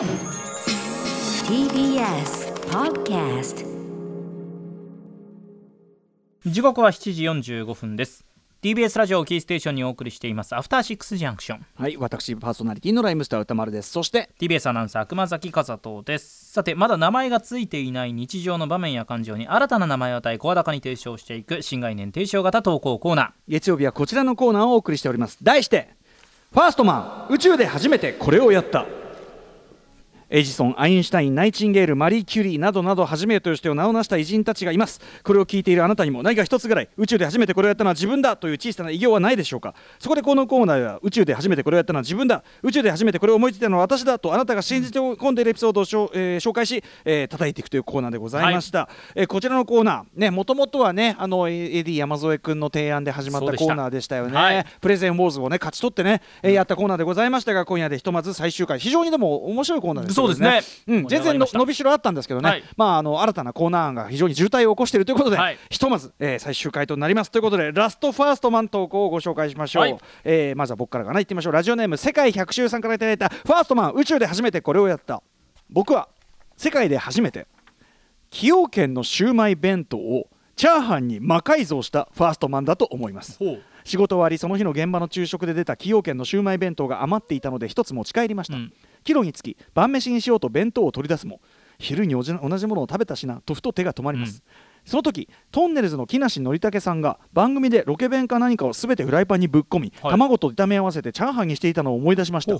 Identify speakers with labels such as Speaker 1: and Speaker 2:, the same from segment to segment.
Speaker 1: TBS Podcast
Speaker 2: 時刻は7時45分です。TBS ラジオをキーステーションにお送りしています。アフターシックスジャンクション。
Speaker 3: はい私パーソナリティのライムスター歌丸です。そして
Speaker 2: TBS アナウンサー熊崎和人です。さてまだ名前がついていない日常の場面や感情に新たな名前を与え声高に提唱していく新概念提唱型投稿コーナー。
Speaker 3: 月曜日はこちらのコーナーをお送りしております。題してファーストマン宇宙で初めてこれをやったエジソン、アインシュタイン、ナイチンゲール、マリー・キュリーなどなど初めとして名を成した偉人たちがいます。これを聞いているあなたにも何か一つぐらい宇宙で初めてこれをやったのは自分だという小さな偉業はないでしょうか。そこでこのコーナーでは宇宙で初めてこれをやったのは自分だ宇宙で初めてこれを思いついたのは私だとあなたが信じて込んでいるエピソードをしょ、えー紹介し、えー叩いていくというコーナーでございました、えーこちらのコーナーねもともとはねあのえーエディ山添君の提案で始まっ
Speaker 2: た
Speaker 3: た。コーナーでしたよね。
Speaker 2: はい。
Speaker 3: プレゼンウォーズをね勝ち取ってね、えーやったコーナーでございましたが今夜でひとまず最終回。非常にでも面白いコーナーですよ
Speaker 2: そうですね。
Speaker 3: うん、全然の伸びしろあったんですけどね、
Speaker 2: はい。
Speaker 3: まあ、あの新たなコーナー案が非常に渋滞を起こしているということで、
Speaker 2: はい。
Speaker 3: ひとまず、えー最終回となります。ということでラストファーストマン投稿をご紹介しましょう、
Speaker 2: はい。
Speaker 3: えーまずは僕からかな。言ってみましょう。ラジオネーム世界百周さんからいただいたファーストマン。宇宙で初めてこれをやった。僕は世界で初めて崎陽軒のシウマイ弁当をチャーハンに魔改造したファーストマンだと思います。
Speaker 2: ほう。
Speaker 3: 仕事終わりその日の現場の昼食で出た崎陽軒のシウマイ弁当が余っていたので一つ持ち帰りました、
Speaker 2: うん
Speaker 3: 帰路につき晩飯にしようと弁当を取り出すも昼におじ同じものを食べたしなとふと手が止まります、その時トンネルズの木梨憲武さんが番組でロケ弁か何かを全てフライパンにぶっ込み、
Speaker 2: はい。
Speaker 3: 卵と炒め合わせてチャーハンにしていたのを思い出しました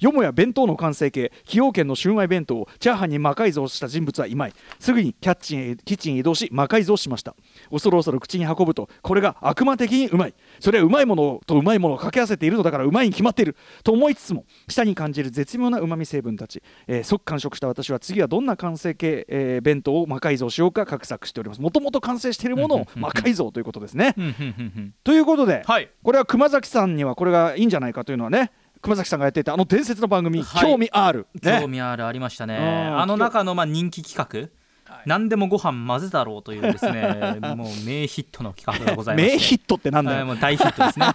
Speaker 3: よもや弁当の完成形崎陽軒のシウマイ弁当をチャーハンに魔改造した人物はいまい。すぐにキャッチンへキッチンへ移動し魔改造しました。恐る恐る口に運ぶとこれが悪魔的にうまい。それはうまいものとうまいものを掛け合わせているのだからうまいに決まっている。と思いつつも舌に感じる絶妙なうまみ成分たち、えー即完食した私は次はどんな完成形、えー弁当を魔改造しようか画策しております。もともと完成しているものを魔改造ということですね。ということで、
Speaker 2: はい。
Speaker 3: これは熊崎さんにはこれがいいんじゃないかというのはね熊崎さんがやっていたあの伝説の番組「
Speaker 2: はい。
Speaker 3: 興味ある」ね。
Speaker 2: 興味あるありましたね。
Speaker 3: うん。
Speaker 2: あの中のまあ人気企画何でもご飯混ぜだろうというですね もう名ヒットの企画がございまして。
Speaker 3: 名ヒットってなんだよ、
Speaker 2: はいもう大ヒットですね。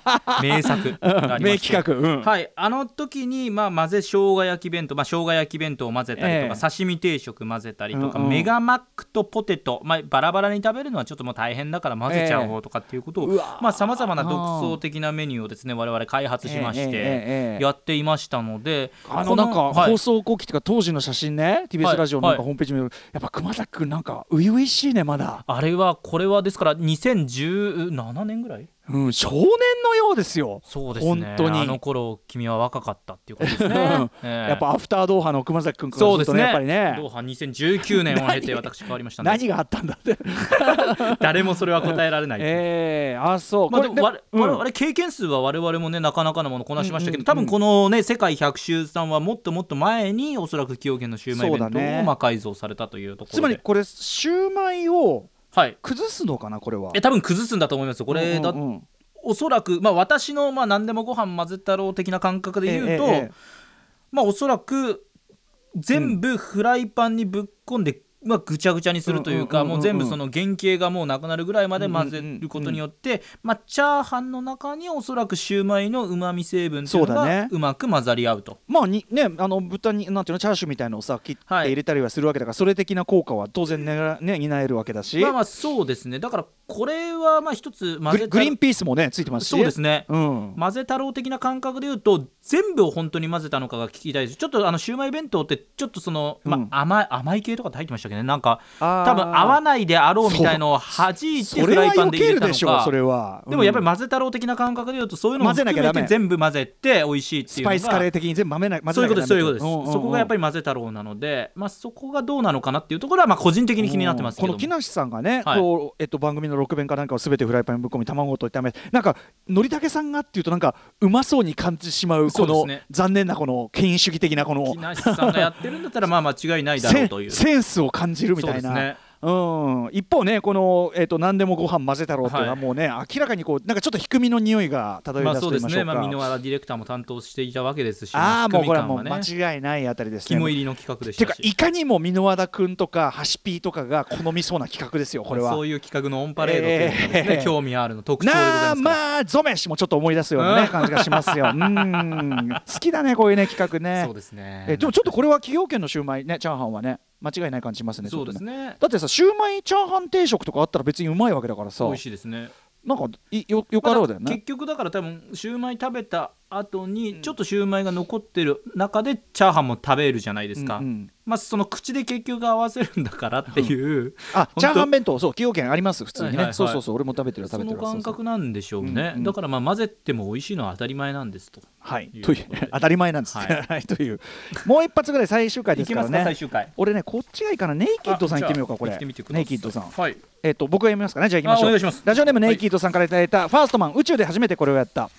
Speaker 2: 名作がありま
Speaker 3: 名企画、うん。
Speaker 2: はい、あの時に、まあ、混ぜ生姜焼き弁当、まあ、生姜焼き弁当を混ぜたりとか、
Speaker 3: え
Speaker 2: 刺身定食混ぜたりとか、
Speaker 3: うんうん。
Speaker 2: メガマックとポテト、まあ、バラバラに食べるのはちょっともう大変だから混ぜちゃおうとかっていうことを
Speaker 3: うわ
Speaker 2: さまざ、まな独創的なメニューをですね我々開発しまして、
Speaker 3: ええええええ。
Speaker 2: やっていましたので
Speaker 3: あ
Speaker 2: こ
Speaker 3: のなんか
Speaker 2: はい。
Speaker 3: 放送後期っていうか当時の写真ね TBS ラジオのなんか
Speaker 2: はい。
Speaker 3: ホームページ見るとやっぱ熊崎君なんか初々しいねまだ、
Speaker 2: あれはこれはですから2017年ぐらい？
Speaker 3: うん、少年のようですよ。
Speaker 2: そうですね。
Speaker 3: 本当に。
Speaker 2: あの頃君は若かったっていうことですね、ええ。
Speaker 3: やっぱアフタードーハの熊崎君から
Speaker 2: そうです
Speaker 3: るとね。やっぱりね。
Speaker 2: ドーハ2019年を経て私変わりましたね。
Speaker 3: 何があったんだって。
Speaker 2: 誰もそれは答えられない、
Speaker 3: ええ。あそう、
Speaker 2: まあ、でも我
Speaker 3: うん。
Speaker 2: 経験数は我々もねなかなかなものこなしましたけど、多分このね世界百周さんはもっともっと前におそらく崎陽軒のシウマイ弁
Speaker 3: そうだね。
Speaker 2: 当を魔改造されたというところで。
Speaker 3: つまりこれシューマイを
Speaker 2: はい。
Speaker 3: 崩すのかなこれは。
Speaker 2: え多分崩すんだと思いますよ。これだ、
Speaker 3: うんうんうん。
Speaker 2: おそらく、まあ、私の、まあ、何でもご飯混ぜ太郎的な感覚で言うと、
Speaker 3: ええええ。
Speaker 2: まあおそらく全部フライパンにぶっ込んで、まあ、ぐちゃぐちゃにするというかもう全部その原型がもうなくなるぐらいまで混ぜることによって、まあ、チャーハンの中におそらくシューマイのうまみ成分っていうのが
Speaker 3: そうだね。
Speaker 2: うまく混ざり合うと。
Speaker 3: まあにねあの豚になんていうのチャーシューみたいのをさ切って
Speaker 2: はい
Speaker 3: 入れたりはするわけだから、それ的な効果は当然ねね担えるわけだし、
Speaker 2: まあまあそうですね。だからこれはまあ一つ混ぜ
Speaker 3: グリグリーンピースもねついてますし。
Speaker 2: そうですね。
Speaker 3: うん。
Speaker 2: 混ぜ太郎的な感覚で言うと全部を本当に混ぜたのかが聞きたいです。ちょっとあのシューマイ弁当ってちょっとその、ま
Speaker 3: うん。
Speaker 2: あ、甘い甘い系とかって入ってましたっけどね。なんか多分合わないであろうみたいのを弾いて
Speaker 3: それは
Speaker 2: フライパンで入れたのか。
Speaker 3: それは
Speaker 2: でもやっぱり
Speaker 3: うん
Speaker 2: 混ぜ太郎的な感覚で言うとそういうのも含めて全部混ぜて美味しいっていうのが
Speaker 3: スパイスカレー的に全部混ぜない混
Speaker 2: そういうことですそういうことです、そこがやっぱり混ぜ太郎なので、まあ、そこがどうなのかなっていうところはまあ個人的に気になってますけども。
Speaker 3: この木梨さんがね、
Speaker 2: はい。
Speaker 3: こうえっと、番組の6弁かなんかをすべてフライパンにぶっ込み卵と炒めなんかのりたけさんがっていうとなんかうまそうに感じてしまうこの、残念なこの権威主義的なこの
Speaker 2: 木梨さんがやってるんだったらまあ間違いないだろうという。
Speaker 3: センスを感じるみたいな、
Speaker 2: そう
Speaker 3: ん、一方ねこの、えー、と何でもご飯混ぜ太郎っていうのは
Speaker 2: はい。
Speaker 3: もうね、明らかにこうなんかちょっと低みの匂いが漂い
Speaker 2: まあ
Speaker 3: 出す
Speaker 2: そうですね、
Speaker 3: と言いましょうか、
Speaker 2: まあ、箕輪ディレクターも担当していたわけですし、
Speaker 3: ああもうこれはもう
Speaker 2: ね、
Speaker 3: 間違いないあたりですね。
Speaker 2: 肝入りの企画でしてたし。
Speaker 3: いうかいかにも箕輪田君とかハシピーとかが好みそうな企画ですよこれは。
Speaker 2: そういう企画のオンパレードというですね、
Speaker 3: えー。
Speaker 2: 興味あるの特徴でござい
Speaker 3: なあ
Speaker 2: ますから。
Speaker 3: まあゾメシもちょっと思い出すような、ね、感じがしますよ。うん。好きだねこういうね企画ね。
Speaker 2: そうですね。
Speaker 3: えでもちょっとこれは崎陽軒のシューマイねチャーハンはね間違いない感じしますね
Speaker 2: そうです
Speaker 3: ね。だってさシューマイチャーハン定食とかあったら別にうまいわけだからさ
Speaker 2: 美味しいですね。
Speaker 3: なんかいよよかろうだよね。
Speaker 2: まあ結局だから多分シューマイ食べた後にちょっとシューマイが残ってる中でチャーハンも食べるじゃないですか、
Speaker 3: うんうん。
Speaker 2: まあその口で結局合わせるんだからっていう、
Speaker 3: あ
Speaker 2: 本当
Speaker 3: チャーハン弁当そう崎陽軒あります普通にね、
Speaker 2: はいはいはい。
Speaker 3: そうそうそう俺も食べてる食
Speaker 2: その
Speaker 3: べてる
Speaker 2: 感覚なんでしょうね、
Speaker 3: うんうん。
Speaker 2: だからまあ混ぜても美味しいのは当たり前なんですと。
Speaker 3: はい。
Speaker 2: いう
Speaker 3: という当たり前なんです。ね、
Speaker 2: はい。
Speaker 3: はい、という。もう一発ぐらい最終回で
Speaker 2: いきますか
Speaker 3: らね
Speaker 2: 最終回。
Speaker 3: 俺ねこっちがいいかな。ネイキッドさん行ってみようかこれ。ネイキッドさん。
Speaker 2: はい。
Speaker 3: えっと僕が読みますかね。じゃあ行きましょう。ラジオネームネイキッドさんからいただいたファーストマン宇宙で初めてこれをやった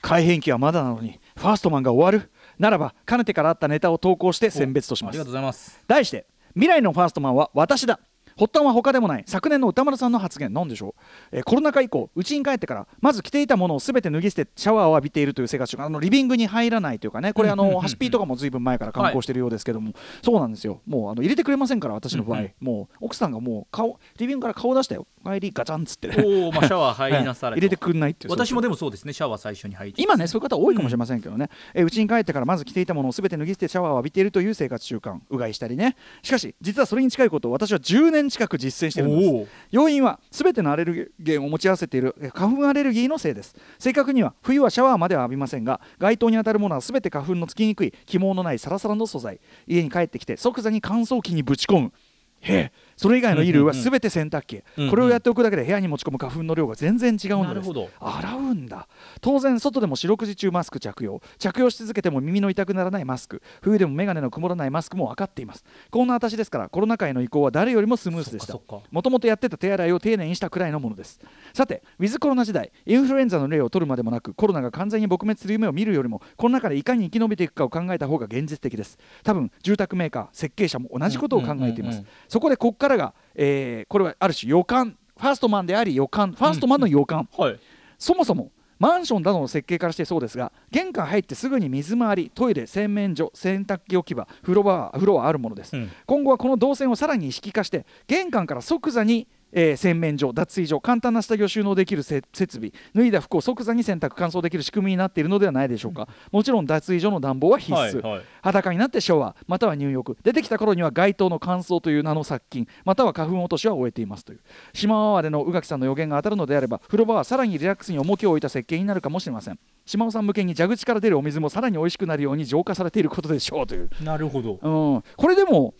Speaker 3: 改変期はまだなのにファーストマンが終わる。ならばかねてからあったネタを投稿して選別とします。
Speaker 2: ありがとうございます。
Speaker 3: 題して未来のファーストマンは私だ発端は他でもない。昨年の歌丸さんの発言。なんでしょう、えーコロナ禍以降家に帰ってからまず着ていたものを全て脱ぎ捨てシャワーを浴びているという生活習慣。あのリビングに入らないというかね。これあのハシピーとかもずいぶん前から観光しているようですけども、そうなんですよ。もうあの入れてくれませんから私の場合、
Speaker 2: うんうん。
Speaker 3: もう奥さんがもう顔リビングから顔出したよ。帰りガチャンっつって。ね
Speaker 2: おおまあシャワー入りなされ
Speaker 3: 入れてくんないっていう。
Speaker 2: 私もでもそうですね。シャワー最初に入って
Speaker 3: 今ねそういう方多いかもしれませんけどね、えー家に帰ってからまず着ていたものを全て脱ぎ捨てシャワーを浴びているという生活習慣。うがいしたりね。しかし実はそれに近いことを私は10年近く実践しているんです。要因は全てのアレルゲンを持ち合わせているえ花粉アレルギーのせいです。正確には冬はシャワーまでは浴びませんが街灯に当たるものは全て花粉のつきにくい起毛のないサラサラの素材。家に帰ってきて即座に乾燥機にぶち込む。へえそれ以外の衣類は全て洗濯機。これをやっておくだけで部屋に持ち込む花粉の量が全然違うのです。
Speaker 2: なるほど。
Speaker 3: 洗うんだ。当然外でも四六時中マスク着用。着用し続けても耳の痛くならないマスク。冬でも眼鏡の曇らないマスクも分かっています。こんな私ですからコロナ禍への移行は誰よりもスムーズでした。もともとやってた手洗いを丁寧にしたくらいのものです。さてウィズコロナ時代インフルエンザの例を取るまでもなくコロナが完全に撲滅する夢を見るよりもこの中でいかに生き延びていくかを考えた方が現実的です。多分住宅メーカー設計者も同じことを考えています、そこでここからが、えーこれはある種予感。ファーストマンであり予感。ファーストマンの予感、
Speaker 2: はい。
Speaker 3: そもそもマンションなどの設計からしてそうですが玄関入ってすぐに水回りトイレ洗面所洗濯機置き場風呂場風呂はあるものです、
Speaker 2: うん。
Speaker 3: 今後はこの動線をさらに意識化して玄関から即座に、えー洗面所脱衣所簡単な下着を収納できるせ設備脱いだ服を即座に洗濯乾燥できる仕組みになっているのではないでしょうか、もちろん脱衣所の暖房は必須、
Speaker 2: はいはい。
Speaker 3: 裸になってシャワーまたは入浴出てきた頃には街灯の乾燥という名の殺菌または花粉落としは終えていますという。島尾での宇垣さんの予言が当たるのであれば風呂場はさらにリラックスに重きを置いた設計になるかもしれません。島尾さん向けに蛇口から出るお水もさらに美味しくなるように浄化されていることでしょうという、
Speaker 2: なるほど。
Speaker 3: うん、これでも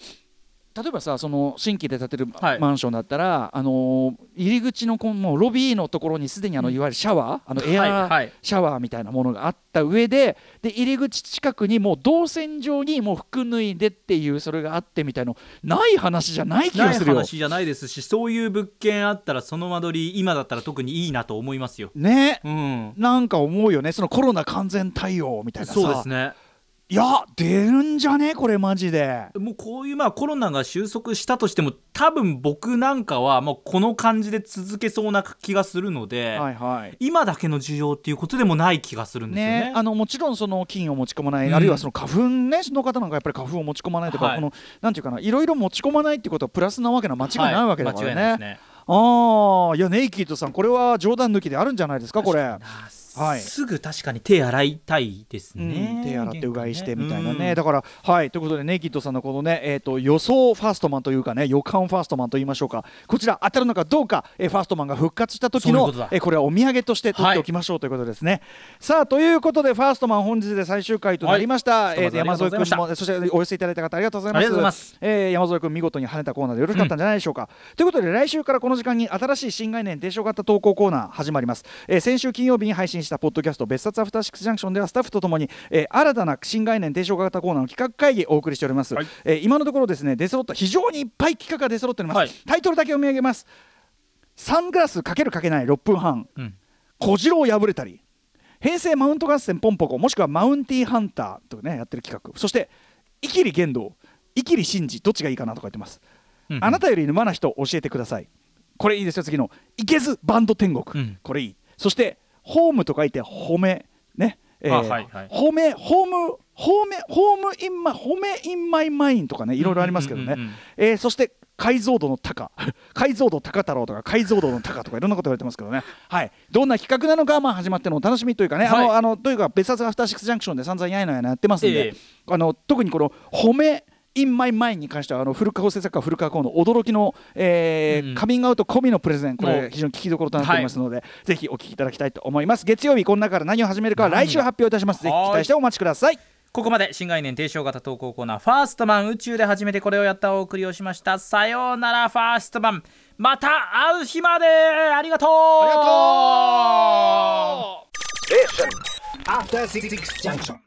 Speaker 3: 例えばさその新規で建てる
Speaker 2: はい。
Speaker 3: マンションだったら、あのー入り口のこのロビーのところにすでにあのいわゆるシャワーあのエアー、
Speaker 2: はい。はい
Speaker 3: シャワーみたいなものがあった上でで入り口近くにもう動線上にもう服脱いでっていうそれがあってみたいのない話じゃない気
Speaker 2: ない
Speaker 3: がするよ。
Speaker 2: 話じゃないですしそういう物件あったらその間取り今だったら特にいいなと思いますよ。
Speaker 3: ね。
Speaker 2: うん。
Speaker 3: なんか思うよね。そのコロナ完全対応みたいなさ。
Speaker 2: そうですね
Speaker 3: いや出るんじゃね？これマジで。
Speaker 2: もうこういうまあコロナが収束したとしても多分僕なんかはもうこの感じで続けそうな気がするので、
Speaker 3: はいはい
Speaker 2: 今だけの需要っていうことでもない気がするんですよね。
Speaker 3: ね、あのもちろんその菌を持ち込まない、
Speaker 2: うん
Speaker 3: あるいはその花粉ねの方なんかやっぱり花粉を持ち込まないとか、
Speaker 2: はい
Speaker 3: このなんていうかないろいろ持ち込まないってことはプラスなわけな間違いないわけだからね。
Speaker 2: はい間違いないですね
Speaker 3: ああいやネイキッドさんこれは冗談抜きであるんじゃないですかこれ。
Speaker 2: あ
Speaker 3: はい。
Speaker 2: すぐ確かに手洗いたいです
Speaker 3: うん
Speaker 2: ね、
Speaker 3: 手洗ってうがいしてみたいなね、
Speaker 2: うん。
Speaker 3: だからはい。ということでネイキッドさんのこのね、えー、と予想ファーストマンというかね予感ファーストマンと言いましょうか。こちら当たるのかどうか、えーファーストマンが復活した時の
Speaker 2: こ
Speaker 3: えーこれはお土産として取っておきましょうということですね、さあということでファーストマン本日で最終回となりました、
Speaker 2: はい。
Speaker 3: えーと山添君もそしてお寄せいただいた方ありがとうございます。
Speaker 2: ありがとうございます。
Speaker 3: えー山添君見事に跳ねたコーナーでよろしかったんじゃないでしょうか、ということで来週からこの時間に新しい新概念提唱型投稿コーナー始まります、えー先週金曜日に配信したポッドキャスト別冊アフターシックスジャンクションではスタッフとともに、えー新たな新概念提唱型コーナーの企画会議をお送りしております、
Speaker 2: はい。
Speaker 3: えー今のところですね出揃った非常にいっぱい企画が出揃っております、
Speaker 2: はい。
Speaker 3: タイトルだけ読み上げます。サングラスかけるかけない6分半。
Speaker 2: うん。
Speaker 3: 小次郎破れたり。平成マウント合戦ポンポコ。もしくはマウンティーハンターとねやってる企画。そしてイキリ言動イキリシンジ。どっちがいいかなとか言ってます、
Speaker 2: うん
Speaker 3: あなたより沼な人教えてください。これいいですよ次の。いけずバンド天国、
Speaker 2: うん。
Speaker 3: これいい。そしてホームと書いて褒めねえー
Speaker 2: あはいはい。
Speaker 3: 褒めホームホームホームインマ褒めインマイマインとかねいろいろありますけどね、
Speaker 2: うんうんうんうん
Speaker 3: えーそして解像度の高。解像度高太郎とか解像度の高とかいろんなこと言われてますけどね。はい。どんな企画なのかまあ始まってのお楽しみというかね、あ
Speaker 2: はい。
Speaker 3: のあのというか別冊アフターシックスジャンクションで散々やいのやなやってますんで、
Speaker 2: ええ。
Speaker 3: あの特にこの褒めインマイマインに関してはあの古川構成作家古川光の驚きの、えー
Speaker 2: うん。
Speaker 3: カミングアウト込みのプレゼン。こ
Speaker 2: お
Speaker 3: れ非常に聞きどころとなっておりますので、ぜひお聞きいただきたいと思います。月曜日この中から何を始めるかは来週発表いたします。ぜひ期待してお待ちください。
Speaker 2: ここまで新概念提唱型投稿コーナーファーストマン宇宙で初めてこれをやったお送りをしました。さようならファーストマンまた会う日まで。ありがとう。
Speaker 3: ありがとう。
Speaker 4: After Six Junction.